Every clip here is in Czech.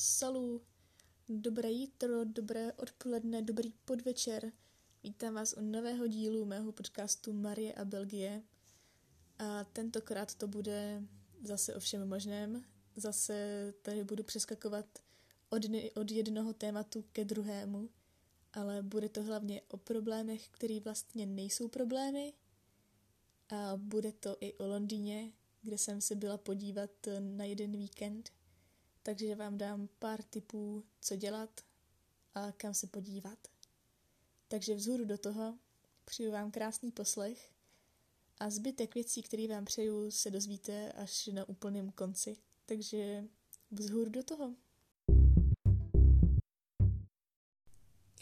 Salu, dobré jítro, dobré odpoledne, dobrý podvečer. Vítám vás u nového dílu mého podcastu Marie a Belgie. A tentokrát to bude zase o všem možném. Zase tady budu přeskakovat od, od jednoho tématu ke druhému, ale bude to hlavně o problémech, které vlastně nejsou problémy. A bude to i o Londýně, kde jsem se byla podívat na jeden víkend takže vám dám pár tipů, co dělat a kam se podívat. Takže vzhůru do toho přeju vám krásný poslech a zbytek věcí, které vám přeju, se dozvíte až na úplném konci. Takže vzhůru do toho.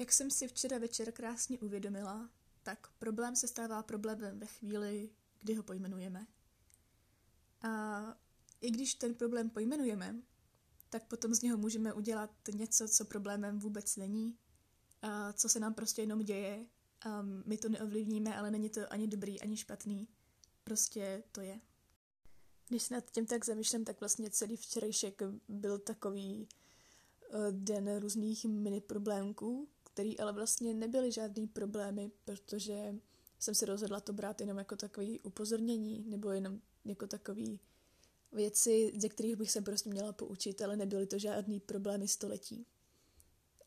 Jak jsem si včera večer krásně uvědomila, tak problém se stává problémem ve chvíli, kdy ho pojmenujeme. A i když ten problém pojmenujeme, tak potom z něho můžeme udělat něco, co problémem vůbec není, a co se nám prostě jenom děje a my to neovlivníme, ale není to ani dobrý, ani špatný. Prostě to je. Když se nad tím tak zamýšlím, tak vlastně celý včerejšek byl takový uh, den různých mini problémků, který ale vlastně nebyly žádný problémy, protože jsem se rozhodla to brát jenom jako takový upozornění, nebo jenom jako takový věci, ze kterých bych se prostě měla poučit, ale nebyly to žádný problémy století.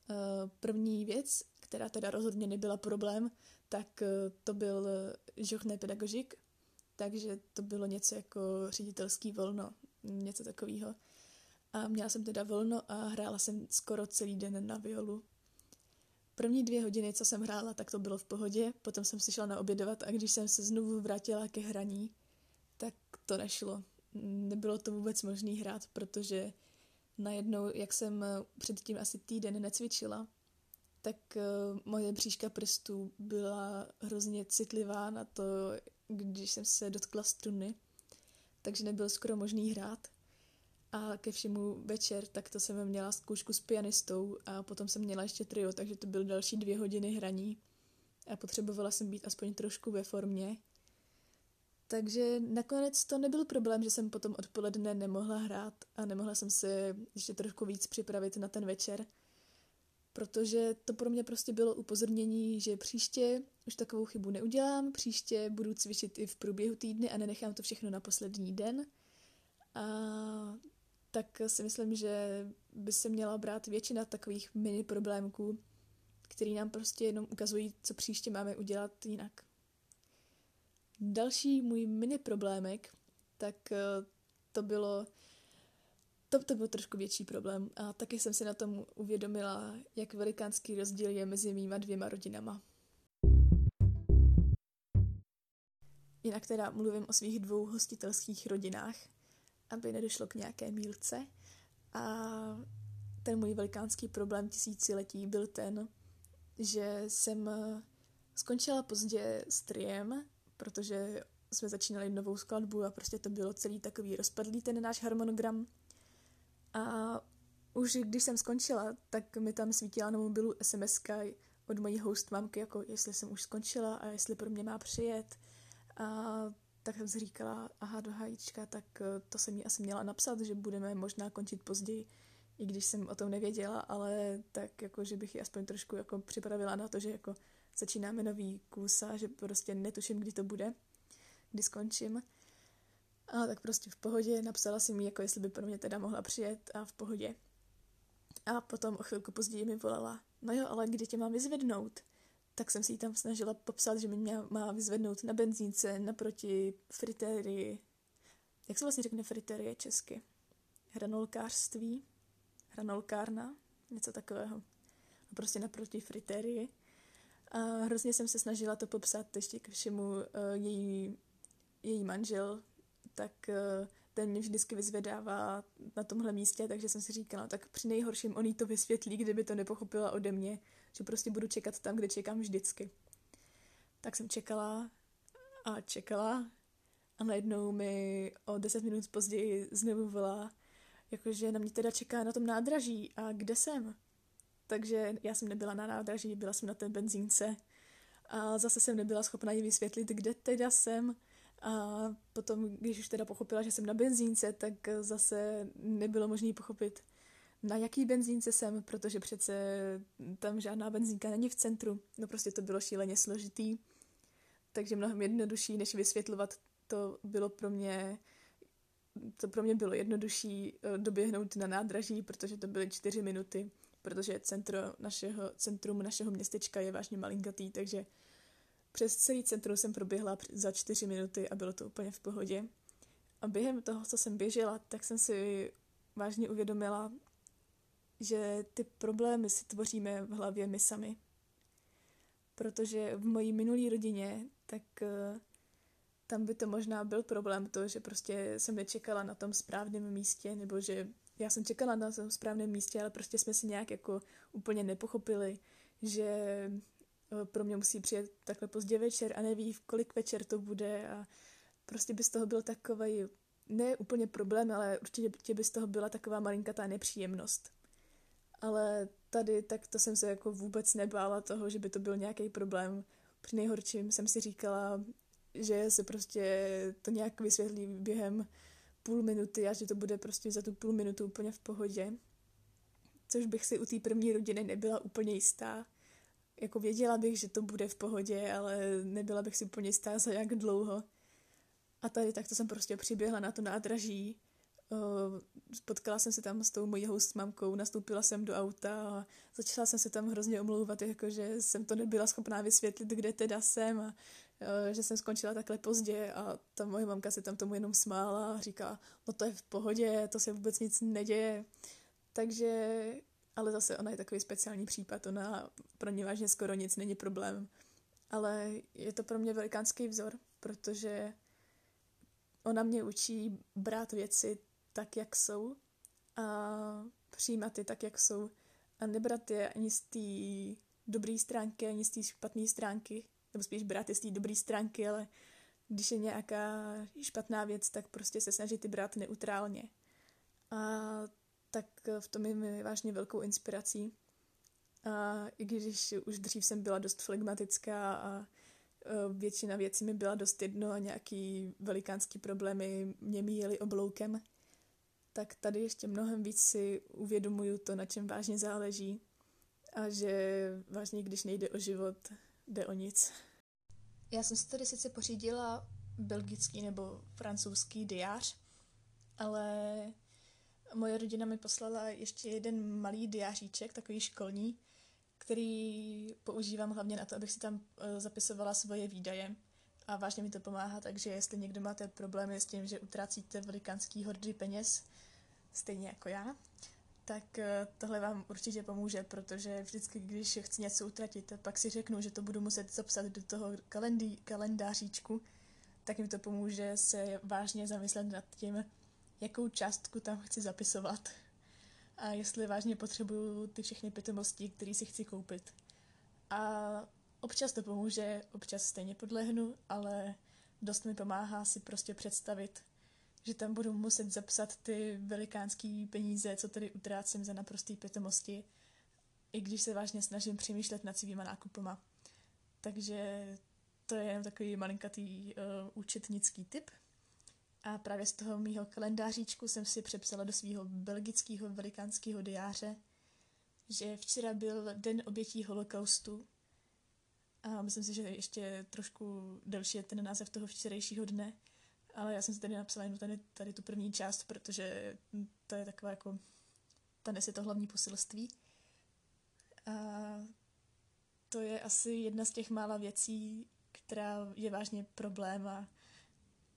Eh, první věc, která teda rozhodně nebyla problém, tak eh, to byl journée pedagogique, takže to bylo něco jako ředitelský volno, něco takového. A měla jsem teda volno a hrála jsem skoro celý den na violu. První dvě hodiny, co jsem hrála, tak to bylo v pohodě, potom jsem si šla naobědovat a když jsem se znovu vrátila ke hraní, tak to nešlo nebylo to vůbec možné hrát, protože najednou, jak jsem eh, předtím asi týden necvičila, tak uh, moje bříška prstů byla hrozně citlivá na to, když jsem se dotkla struny, takže nebylo skoro možný hrát. A ke všemu večer, tak to jsem měla zkoušku s pianistou a potom jsem měla ještě trio, takže to byly další dvě hodiny hraní a potřebovala jsem být aspoň trošku ve formě. Takže nakonec to nebyl problém, že jsem potom odpoledne nemohla hrát a nemohla jsem se ještě trošku víc připravit na ten večer, protože to pro mě prostě bylo upozornění, že příště už takovou chybu neudělám, příště budu cvičit i v průběhu týdny a nenechám to všechno na poslední den. A tak si myslím, že by se měla brát většina takových mini problémků, který nám prostě jenom ukazují, co příště máme udělat jinak. Další můj mini problémek, tak eh, to bylo to, to byl trošku větší problém a taky jsem si na tom uvědomila, jak velikánský rozdíl je mezi mýma dvěma rodinama. Jinak teda mluvím o svých dvou hostitelských rodinách, aby nedošlo k nějaké mílce. A ten můj velikánský problém tisíciletí byl ten, že jsem skončila pozdě s triem protože jsme začínali novou skladbu a prostě to bylo celý takový rozpadlý ten náš harmonogram. A už když jsem skončila, tak mi tam svítila na mobilu sms od mojí host mamky, jako jestli jsem už skončila a jestli pro mě má přijet. A tak jsem si říkala, aha, do hajíčka, tak eh, to jsem jí asi měla napsat, že budeme možná končit později, i když jsem o tom nevěděla, ale tak jako, že bych ji aspoň trošku jako připravila na to, že jako začínáme nový kus a že prostě netuším, kdy to bude, kdy skončím. A tak prostě v pohodě, napsala si mi, jako jestli by pro mě teda mohla přijet a v pohodě. A potom o chvilku později mi volala, no jo, ale kdy tě mám vyzvednout? Tak jsem si ji tam snažila popsat, že mě má vyzvednout na benzínce naproti fritérii. Jak se vlastně řekne fritérie česky? Hranolkářství? Hranolkárna? Něco takového. A prostě naproti fritérii. A hrozně jsem se snažila to popsat ještě ke všemu uh, její, její manžel, tak uh, ten mě vždycky vyzvedává na tomhle místě, takže jsem si říkala, tak při nejhorším on jí to vysvětlí, kdyby to nepochopila ode mě, že prostě budu čekat tam, kde čekám vždycky. Tak jsem čekala a čekala a najednou mi o deset minut později znovu volá, jakože na mě teda čeká na tom nádraží a kde jsem? Takže já jsem nebyla na nádraží, byla jsem na té benzínce. A zase jsem nebyla schopna jí vysvětlit, kde teda jsem. A potom, když už teda pochopila, že jsem na benzínce, tak zase nebylo možné pochopit, na jaký benzínce jsem, protože přece tam žádná benzínka není v centru. No prostě to bylo šíleně složitý, takže mnohem jednodušší, než vysvětlovat, to bylo pro mě to pro mě bylo jednodušší eh, doběhnout na nádraží, protože to byly čtyři minuty, protože centro našeho, centrum našeho městečka je vážně malinkatý, takže přes celý centrum jsem proběhla za čtyři minuty a bylo to úplně v pohodě. A během toho, co jsem běžela, tak jsem si vážně uvědomila, že ty problémy si tvoříme v hlavě my sami. Protože v mojí minulý rodině, tak uh, tam by to možná byl problém to, že prostě jsem nečekala na tom správném místě, nebo že já jsem čekala na tom správném místě, ale prostě jsme si nějak jako úplně nepochopili, že eh, pro mě musí přijet takhle pozdě večer a neví, v kolik večer to bude a prostě by z toho byl takový ne úplně problém, ale určitě by z toho byla taková malinkatá nepříjemnost. Ale tady tak to jsem se jako vůbec nebála toho, že by to byl nějaký problém. Při nejhorčím jsem si říkala, že se prostě to nějak vysvětlí během půl minuty a že to bude prostě za tu půl minutu úplně v pohodě. Což bych si u té první rodiny nebyla úplně jistá. Jako věděla bych, že to bude v pohodě, ale nebyla bych si úplně jistá za jak dlouho. A tady takto jsem prostě přiběhla na to nádraží. Potkala jsem se tam s tou mojí host mamkou, nastoupila jsem do auta a začala jsem se tam hrozně omlouvat, jako že jsem to nebyla schopná vysvětlit, kde teda jsem a že jsem skončila takhle pozdě a ta moje mamka se tam tomu jenom smála a říká, no to je v pohodě, to se vůbec nic neděje. Takže, ale zase ona je takový speciální případ, ona pro ní vážně skoro nic není problém. Ale je to pro mě velikánský vzor, protože ona mě učí brát věci tak, jak jsou a přijímat je tak, jak jsou a nebrat je ani z té dobré stránky, ani z té špatné stránky, nebo spíš brát je z té dobré stránky, ale když je nějaká špatná věc, tak prostě se snažit ty brát neutrálně. A tak v tom je mi vážně velkou inspirací. A i když už dřív jsem byla dost flegmatická a e, většina věcí mi byla dost jedno a nějaký velikánský problémy mě míjeli obloukem, tak tady ještě mnohem víc si uvědomuju to, na čem vážně záleží a že vážně, když nejde o život, jde o nic. Já jsem si tady sice pořídila belgický nebo francouzský diář, ale moje rodina mi poslala ještě jeden malý diáříček, takový školní, který používám hlavně na to, abych si tam eh, zapisovala svoje výdaje. A vážně mi to pomáhá, takže jestli někdo máte problémy s tím, že utrácíte velikánský hordy peněz, stejně jako já, tak eh, tohle vám určitě pomůže, protože vždycky, když chci něco utratit, pak si řeknu, že to budu muset zapsat do toho kalendí, kalendáříčku, tak mi to pomůže se vážně zamyslet nad tím, jakou částku tam chci zapisovat a jestli vážně potřebuju ty všechny pitomosti, které si chci koupit. A občas to pomůže, občas stejně podlehnu, ale dost mi pomáhá si prostě představit, že tam budu muset zapsat ty velikánský peníze, co tady utrácím za naprostý pitomosti, i když se vážně snažím přemýšlet nad svýma nákupama. Takže to je jen takový malinkatý uh, účetnický tip. A právě z toho mýho kalendáříčku jsem si přepsala do svého belgického velikánského diáře, že včera byl den obětí holokaustu a myslím si, že ještě trošku delší je ten název toho včerejšího dne, ale já jsem si tady napsala jen tady, tady tu první část, protože to je taková jako, ta nese to hlavní poselství. A to je asi jedna z těch mála věcí, která je vážně problém a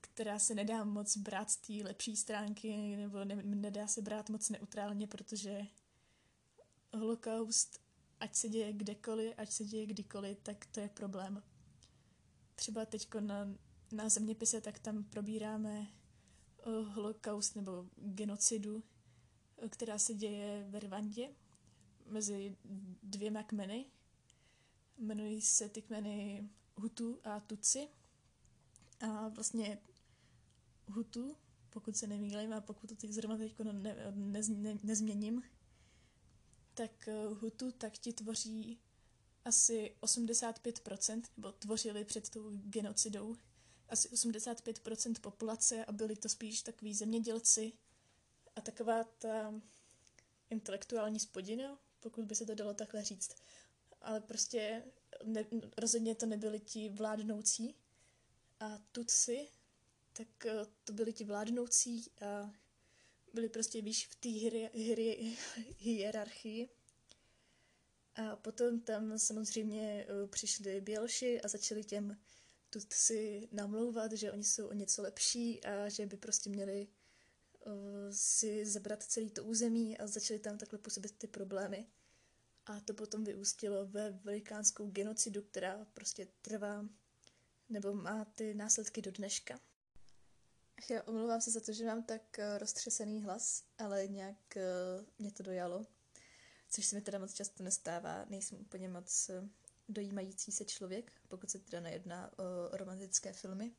která se nedá moc brát z té lepší stránky, nebo ne, nedá se brát moc neutrálně, protože holokaust, ať se děje kdekoliv, ať se děje kdykoliv, tak to je problém. Třeba teď na na zeměpise, tak tam probíráme holokaust nebo genocidu, která se děje ve Rwandě mezi dvěma kmeny. Jmenují se ty kmeny Hutu a Tutsi. A vlastně Hutu, pokud se nemýlím a pokud to teď zrovna teď ne, ne, ne, nezměním, tak e, Hutu tak ti tvoří asi 85%, nebo tvořili před tou genocidou asi 85% populace a byli to spíš takový zemědělci a taková ta intelektuální spodina, pokud by se to dalo takhle říct. Ale prostě ne, rozhodně to nebyli ti vládnoucí a Tutsi, tak eh, to byli ti vládnoucí a byli prostě výš v té hierarchii. A potom tam samozřejmě eh, přišli Bělši a začali těm Tutsi namlouvat, že oni jsou o něco lepší a že by prostě měli uh, si zabrat celý to území a začali tam takhle působit ty problémy. A to potom vyústilo ve velikánskou genocidu, která prostě trvá nebo má ty následky do dneška. Já omlouvám se za to, že mám tak uh, roztřesený hlas, ale nějak uh, mě to dojalo, což se mi teda moc často nestává. Nejsem úplně moc dojímající se člověk, pokud se teda nejedná o romantické filmy.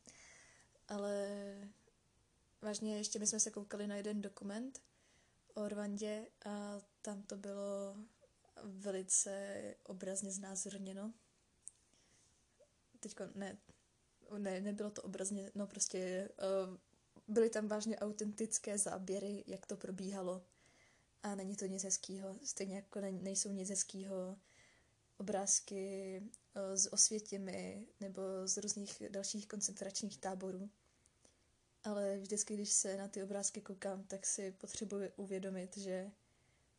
Ale vážně ještě my jsme se koukali na jeden dokument o Rwandě a tam to bylo velice obrazně znázorněno. Teďko ne, ne, nebylo to obrazně, no prostě uh, byly tam vážně autentické záběry, jak to probíhalo. A není to nic hezkýho, stejně jako ne, nejsou nic hezkýho obrázky uh, z Osvětimi nebo z různých dalších koncentračních táborů. Ale vždycky, když se na ty obrázky koukám, tak si potřebuji uvědomit, že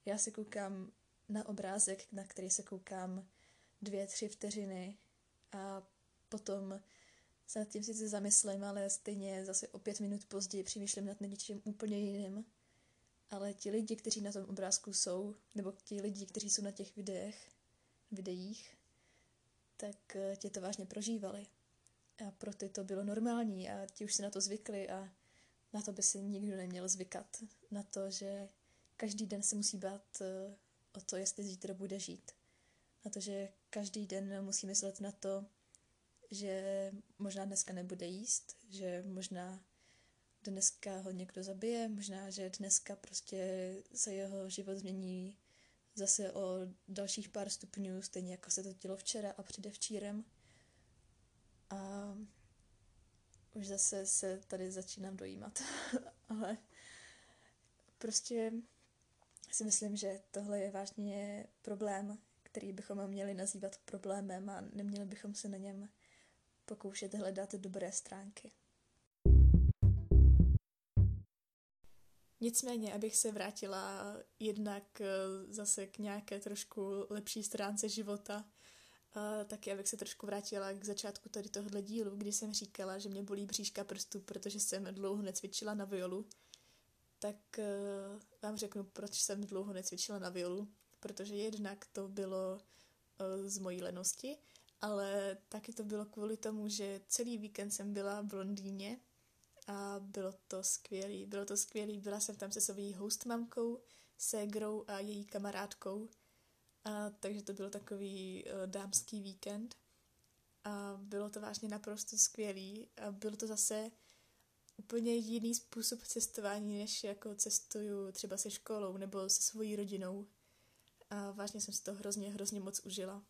já si koukám na obrázek, na který se koukám dvě, tři vteřiny a potom se nad tím sice zamyslím, ale stejně zase o pět minut později přemýšlím nad něčím úplně jiným. Ale ti lidi, kteří na tom obrázku jsou, nebo ti lidi, kteří jsou na těch videích, videích, tak eh, tě to vážně prožívali. A pro ty to bylo normální a ti už si na to zvykli a na to by si nikdo neměl zvykat. Na to, že každý den se musí bát eh, o to, jestli zítra bude žít. Na to, že každý den musí myslet na to, že možná dneska nebude jíst, že možná dneska ho někdo zabije, možná, že dneska prostě se jeho život změní zase o dalších pár stupňů, stejně jako se to dělo včera a předevčírem. A už zase se tady začínám dojímat, ale prostě si myslím, že tohle je vážně problém, který bychom měli nazývat problémem a neměli bychom se na něm pokoušet hledat dobré stránky. Nicméně, abych se vrátila jednak eh, zase k nějaké trošku lepší stránce života, taky abych se trošku vrátila k začátku tady tohohle dílu, kdy jsem říkala, že mě bolí bříška prstů, protože jsem dlouho necvičila na violu, tak eh, vám řeknu, proč jsem dlouho necvičila na violu, protože jednak to bylo eh, z mojí lenosti, ale taky to bylo kvůli tomu, že celý víkend jsem byla v Londýně a bylo to skvělý. Bylo to skvělý, byla jsem tam se svojí hostmamkou, ségrou a její kamarádkou, a, takže to byl takový uh, dámský víkend a bylo to vážně naprosto skvělý a bylo to zase úplně jiný způsob cestování, než jako cestuju třeba se školou nebo se svojí rodinou. A vážně jsem si to hrozně, hrozně moc užila.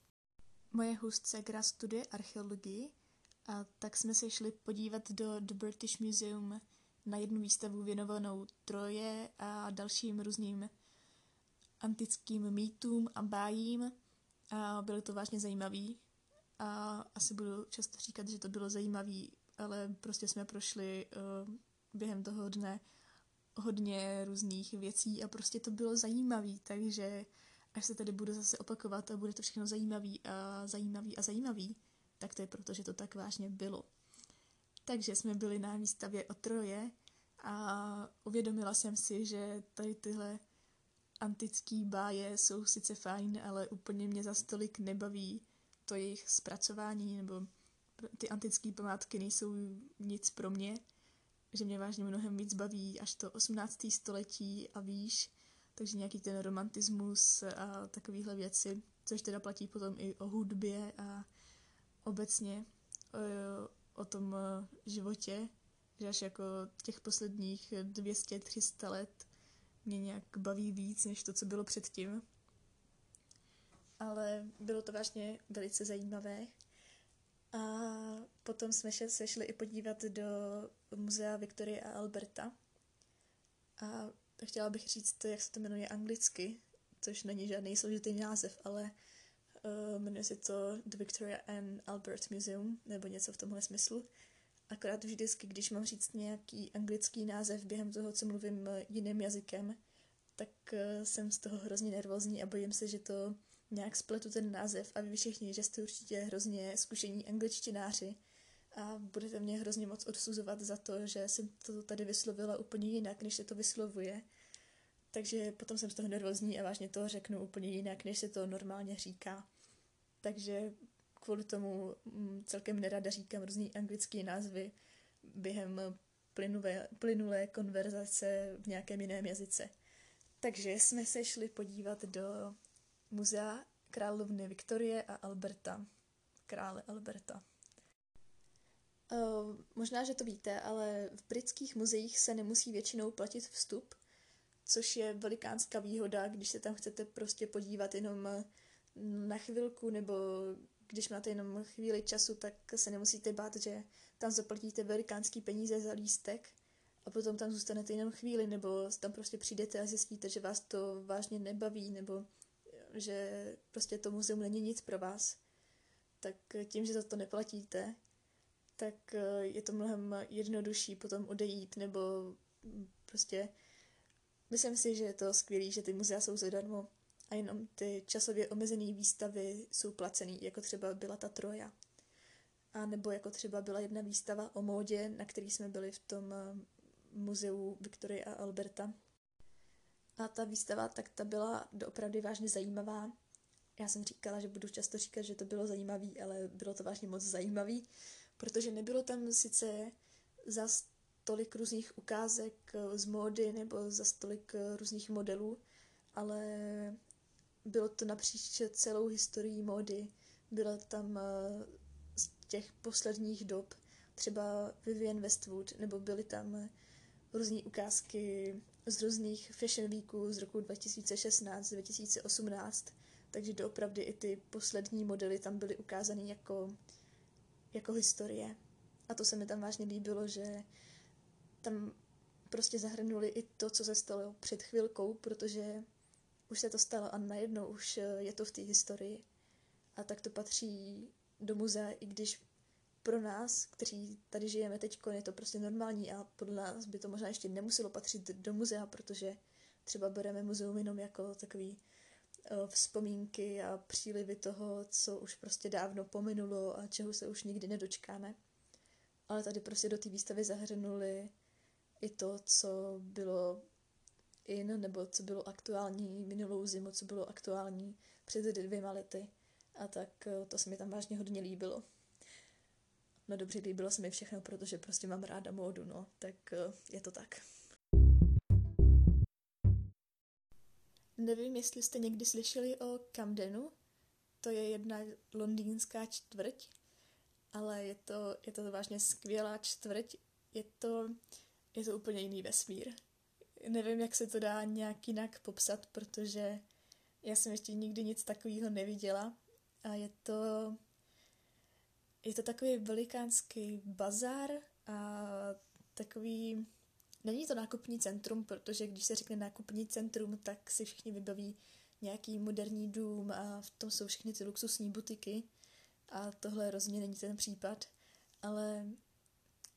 Moje hustsegra studuje archeologii a tak jsme se šli podívat do The British Museum na jednu výstavu věnovanou Troje a dalším různým antickým mýtům a bájím. A bylo to vážně zajímavý. A asi budu často říkat, že to bylo zajímavý, ale prostě jsme prošli uh, během toho dne hodně různých věcí a prostě to bylo zajímavý, takže až se tady budu zase opakovat a bude to všechno zajímavý a zajímavý a zajímavý, tak to je proto, že to tak vážně bylo. Takže jsme byli na výstavě o Troje a uvědomila jsem si, že tady tyhle antický báje jsou sice fajn, ale úplně mě za stolik nebaví to jejich zpracování, nebo ty antické památky nejsou nic pro mě, že mě vážně mnohem víc baví až to 18. století a výš, takže nějaký ten romantismus a takovéhle věci, což teda platí potom i o hudbě a obecně o, o tom životě, že až jako těch posledních 200-300 let mě nějak baví víc, než to, co bylo předtím. Ale bylo to vážně velice zajímavé. A potom jsme se šli i podívat do muzea Viktorie a Alberta. A chtěla bych říct, jak se to jmenuje anglicky, což není žádný složitý název, ale uh, jmenuje se to The Victoria and Albert Museum, nebo něco v tomhle smyslu. Akorát vždycky, když mám říct nějaký anglický název během toho, co mluvím jiným jazykem, tak uh, jsem z toho hrozně nervózní a bojím se, že to nějak spletu ten název a vy všichni, že jste určitě hrozně zkušení angličtináři a budete mě hrozně moc odsuzovat za to, že jsem to tady vyslovila úplně jinak, než se to vyslovuje. Takže potom jsem z toho nervózní a vážně to řeknu úplně jinak, než se to normálně říká. Takže kvůli tomu mm, celkem nerada říkám různý anglické názvy během plynulé, plynulé konverzace v nějakém jiném jazyce. Takže jsme se šli podívat do muzea královny Viktorie a Alberta. Krále Alberta. Uh, možná, že to víte, ale v britských muzeích se nemusí většinou platit vstup, což je velikánská výhoda, když se tam chcete prostě podívat jenom na chvilku, nebo když máte jenom chvíli času, tak se nemusíte bát, že tam zaplatíte velikánský peníze za lístek a potom tam zůstanete jenom chvíli, nebo tam prostě přijdete a zjistíte, že vás to vážně nebaví, nebo že prostě to muzeum není nic pro vás. Tak tím, že za to neplatíte, tak eh, je to mnohem jednodušší potom odejít, nebo prostě myslím si, že je to skvělé, že ty muzea jsou zadarmo a jenom ty časově omezené výstavy jsou placený, jako třeba byla ta Troja. A nebo jako třeba byla jedna výstava o módě, na který jsme byli v tom eh, muzeu Viktorie a Alberta. A ta výstava, tak ta byla doopravdy vážně zajímavá. Já jsem říkala, že budu často říkat, že to bylo zajímavý, ale bylo to vážně moc zajímavý, protože nebylo tam sice za tolik různých ukázek eh, z módy nebo za tolik eh, různých modelů, ale bylo to napříč celou historií módy. Byla tam eh, z těch posledních dob třeba Vivienne Westwood, nebo byly tam různé ukázky z různých fashion weeků z roku 2016, 2018, takže doopravdy i ty poslední modely tam byly ukázány jako, jako historie. A to se mi tam vážně líbilo, že tam prostě zahrnuli i to, co se stalo před chvilkou, protože už se to stalo a najednou už je to v té historii. A tak to patří do muzea, i když pro nás, kteří tady žijeme teď, je to prostě normální a podle nás by to možná ještě nemuselo patřit do muzea, protože třeba bereme muzeum jenom jako takový uh, vzpomínky a přílivy toho, co už prostě dávno pominulo a čeho se už nikdy nedočkáme. Ale tady prostě do té výstavy zahrnuli i to, co bylo in, nebo co bylo aktuální minulou zimu, co bylo aktuální před dvěma lety. A tak uh, to se mi tam vážně hodně líbilo. No dobře, líbilo se mi všechno, protože prostě mám ráda módu, no, tak uh, je to tak. Nevím, jestli jste někdy slyšeli o Camdenu, to je jedna londýnská čtvrť, ale je to, je to vážně skvělá čtvrť, je to, je to úplně jiný vesmír. Nevím, jak se to dá nějak jinak popsat, protože já jsem ještě nikdy nic takového neviděla a je to je to takový velikánský bazar a takový... Není to nákupní centrum, protože když se řekne nákupní centrum, tak si všichni vybaví nějaký moderní dům a v tom jsou všechny ty luxusní butiky a tohle rozhodně není ten případ. Ale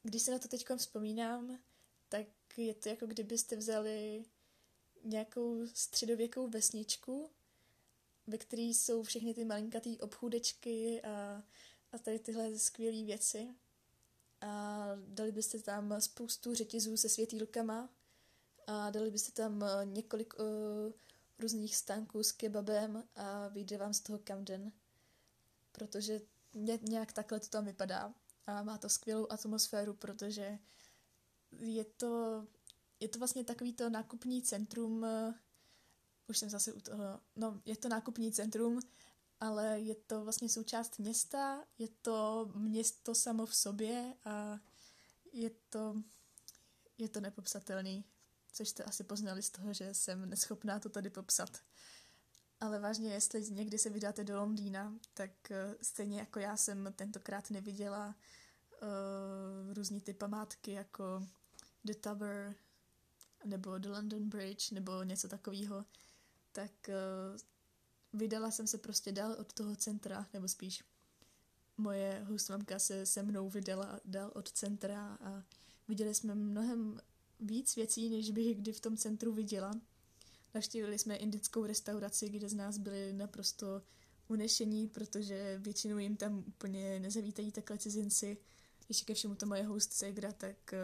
když se na to teď vzpomínám, tak je to jako kdybyste vzali nějakou středověkou vesničku, ve které jsou všechny ty malinkatý obchůdečky a a tady tyhle skvělé věci. A dali byste tam spoustu řetězů se světýlkama a dali byste tam eh, několik uh, různých stánků s kebabem a vyjde vám z toho Camden. Protože nějak takhle to tam vypadá a má to skvělou atmosféru, protože je to, je to vlastně takový to nákupní centrum, uh, už jsem zase u toho, no je to nákupní centrum, ale je to vlastně součást města, je to město samo v sobě a je to, je to nepopsatelný, což jste asi poznali z toho, že jsem neschopná to tady popsat. Ale vážně, jestli někdy se vydáte do Londýna, tak uh, stejně jako já jsem tentokrát neviděla uh, různý ty památky jako The Tower nebo do London Bridge, nebo něco takového, tak uh, vydala jsem se prostě dál od toho centra, nebo spíš moje hostmamka se se mnou vydala dál od centra a viděli jsme mnohem víc věcí, než bych kdy v tom centru viděla. Navštívili jsme indickou restauraci, kde z nás byli naprosto unešení, protože většinou jim tam úplně nezavítají takhle cizinci. Ještě ke všemu to moje host Segra, tak eh,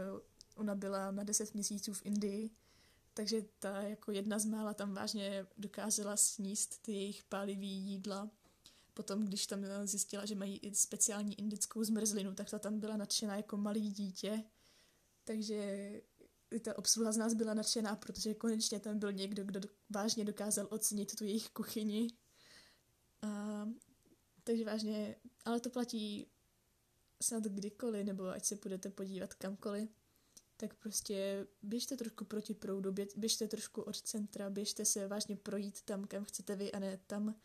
ona byla na 10 měsíců v Indii, takže ta jako jedna z mála tam vážně dokázala sníst ty jejich pálivý jídla. Potom, když tam zjistila, že mají i speciální indickou zmrzlinu, tak ta tam byla nadšená jako malý dítě. Takže ta obsluha z nás byla nadšená, protože konečně tam byl někdo, kdo vážně dokázal ocenit tu jejich kuchyni. A, takže vážně, ale to platí snad kdykoliv, nebo ať se budete podívat kamkoliv, tak prostě běžte trošku proti proudu, běžte trošku od centra, běžte se vážně projít tam, kam chcete vy a ne tam,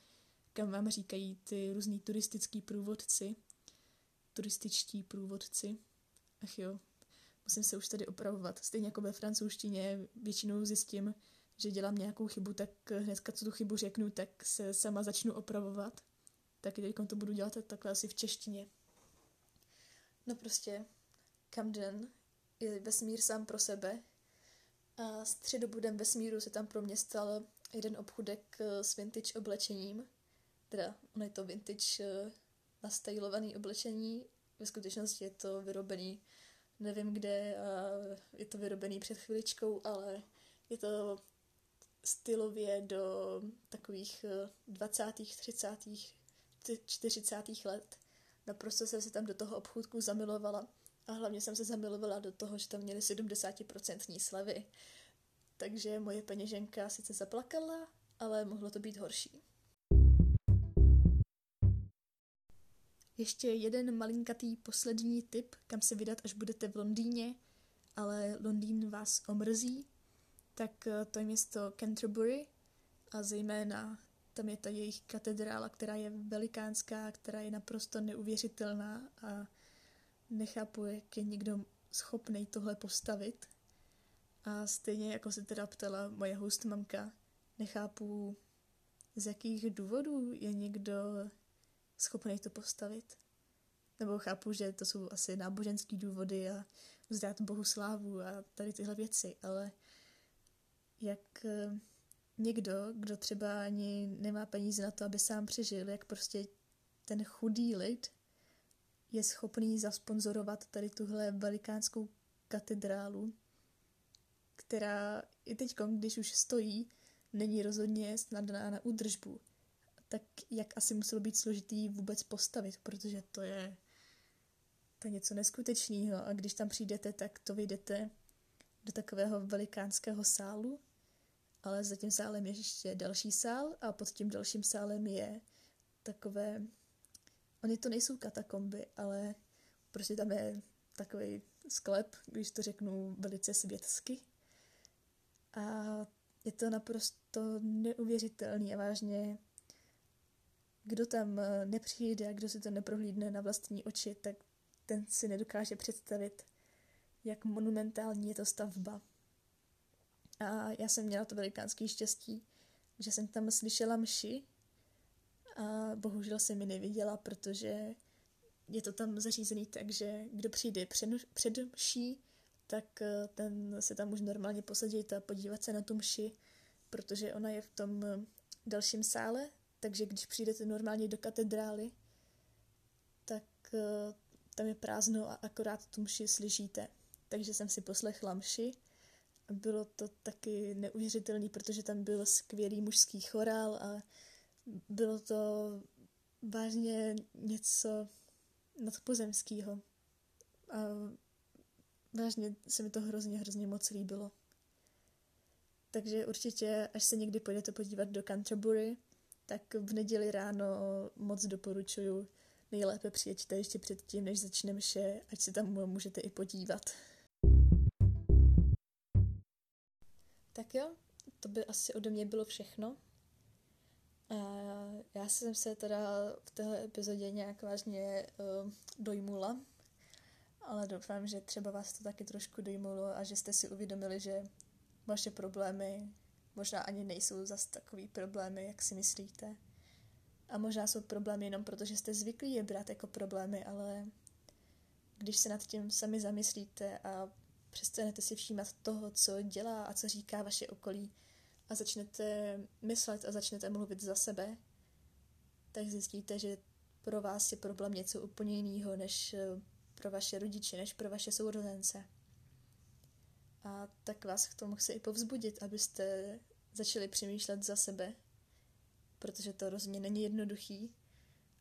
kam vám říkají ty různý turistický průvodci, turističtí průvodci. Ach jo, musím se už tady opravovat. Stejně jako ve francouzštině většinou zjistím, že dělám nějakou chybu, tak hnedka co tu chybu řeknu, tak se sama začnu opravovat. Tak teď to budu dělat takhle asi v češtině. No prostě Camden je vesmír sám pro sebe a středobudem vesmíru se tam pro mě stal jeden obchudek s vintage oblečením. Teda ono je to vintage eh, nastylovaný oblečení, ve skutečnosti je to vyrobený nevím kde, je to vyrobený před chviličkou, ale je to stylově do takových 20., 30., 40. let. Naprosto jsem se tam do toho obchůdku zamilovala. A hlavně jsem se zamilovala do toho, že tam měli 70% slevy. Takže moje peněženka sice zaplakala, ale mohlo to být horší. Ještě jeden malinkatý poslední tip, kam se vydat, až budete v Londýně, ale Londýn vás omrzí, tak eh, to je město Canterbury a zejména tam je ta jejich katedrála, která je velikánská, která je naprosto neuvěřitelná a nechápu, jak je někdo schopný tohle postavit. A stejně jako se teda ptala moje hostmamka, nechápu, z jakých důvodů je někdo schopný to postavit. Nebo chápu, že to jsou asi náboženský důvody a vzdát Bohu slávu a tady tyhle věci, ale jak eh, někdo, kdo třeba ani nemá peníze na to, aby sám přežil, jak prostě ten chudý lid je schopný zasponzorovat tady tuhle velikánskou katedrálu, která i teď, když už stojí, není rozhodně snadná na údržbu. Tak jak asi muselo být složitý vůbec postavit, protože to je, to je něco neskutečného. A když tam přijdete, tak to vyjdete do takového velikánského sálu, ale za tím sálem je ještě další sál a pod tím dalším sálem je takové, oni to nejsou katakomby, ale prostě tam je takový sklep, když to řeknu velice světsky. A je to naprosto neuvěřitelný a vážně kdo tam eh, nepřijde a kdo si to neprohlídne na vlastní oči, tak ten si nedokáže představit, jak monumentální je to stavba. A já jsem měla to velikánský štěstí, že jsem tam slyšela mši a bohužel jsem mi neviděla, protože je to tam zařízený tak, že kdo přijde před, mší, tak eh, ten se tam už normálně posadit a podívat se na tu mši, protože ona je v tom eh, dalším sále, takže když přijdete normálně do katedrály, tak uh, tam je prázdno a akorát tu mši slyšíte. Takže jsem si poslechla mši a bylo to taky neuvěřitelné, protože tam byl skvělý mužský chorál a bylo to vážně něco nadpozemského. A vážně se mi to hrozně, hrozně moc líbilo. Takže určitě, až se někdy půjdete podívat do Canterbury, tak v neděli ráno moc doporučuju. Nejlépe přijeďte ještě předtím, než začne mše, ať se tam můžete i podívat. Tak jo, to by asi ode mě bylo všechno. A já jsem se teda v téhle epizodě nějak vážně uh, dojmula, ale doufám, že třeba vás to taky trošku dojmulo a že jste si uvědomili, že vaše problémy možná ani nejsou zas takový problémy, jak si myslíte. A možná jsou problémy jenom proto, že jste zvyklí je brát jako problémy, ale když se nad tím sami zamyslíte a přestanete si všímat toho, co dělá a co říká vaše okolí a začnete myslet a začnete mluvit za sebe, tak zjistíte, že pro vás je problém něco úplně jiného než eh, pro vaše rodiče, než pro vaše sourozence. A tak vás k tomu chci i povzbudit, abyste začali přemýšlet za sebe, protože to rozhodně není jednoduchý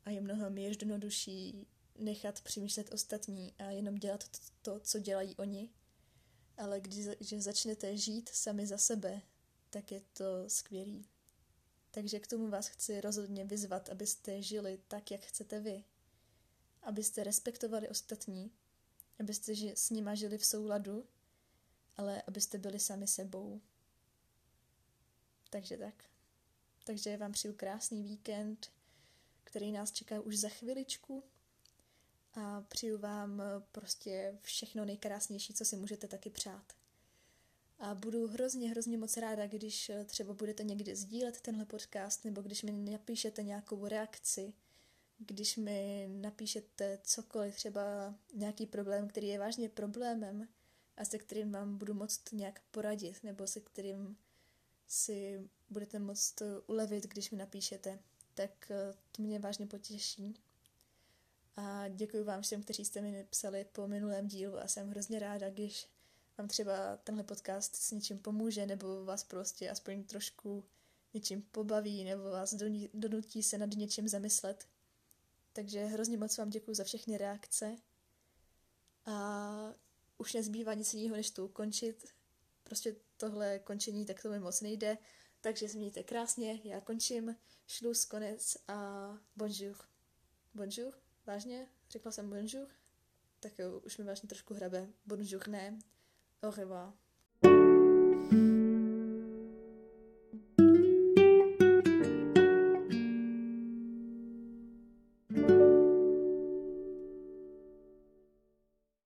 a je mnohem jednodušší nechat přemýšlet ostatní a jenom dělat to, to co dělají oni. Ale když začnete žít sami za sebe, tak je to skvělý. Takže k tomu vás chci rozhodně vyzvat, abyste žili tak, jak chcete vy. Abyste respektovali ostatní, abyste s nima žili v souladu, ale abyste byli sami sebou. Takže tak. Takže vám přeju krásný víkend, který nás čeká už za chviličku. A přeju vám prostě všechno nejkrásnější, co si můžete taky přát. A budu hrozně, hrozně moc ráda, když třeba budete někdy sdílet tenhle podcast, nebo když mi napíšete nějakou reakci, když mi napíšete cokoliv, třeba nějaký problém, který je vážně problémem a se kterým vám budu moct nějak poradit, nebo se kterým si budete moct ulevit, když mi napíšete, tak eh, to mě vážně potěší. A děkuji vám všem, kteří jste mi psali po minulém dílu a jsem hrozně ráda, když vám třeba tenhle podcast s něčím pomůže, nebo vás prostě aspoň trošku něčím pobaví, nebo vás donutí se nad něčím zamyslet. Takže hrozně moc vám děkuji za všechny reakce a už nezbývá nic jiného, než to ukončit. Prostě tohle končení tak to mi moc nejde, takže se krásně, já končím, šluz, konec a bonjour. Bonjour? Vážně? Řekla jsem bonjour? Tak jo, už mi vážně trošku hrabe. Bonjour, ne. Au revoir.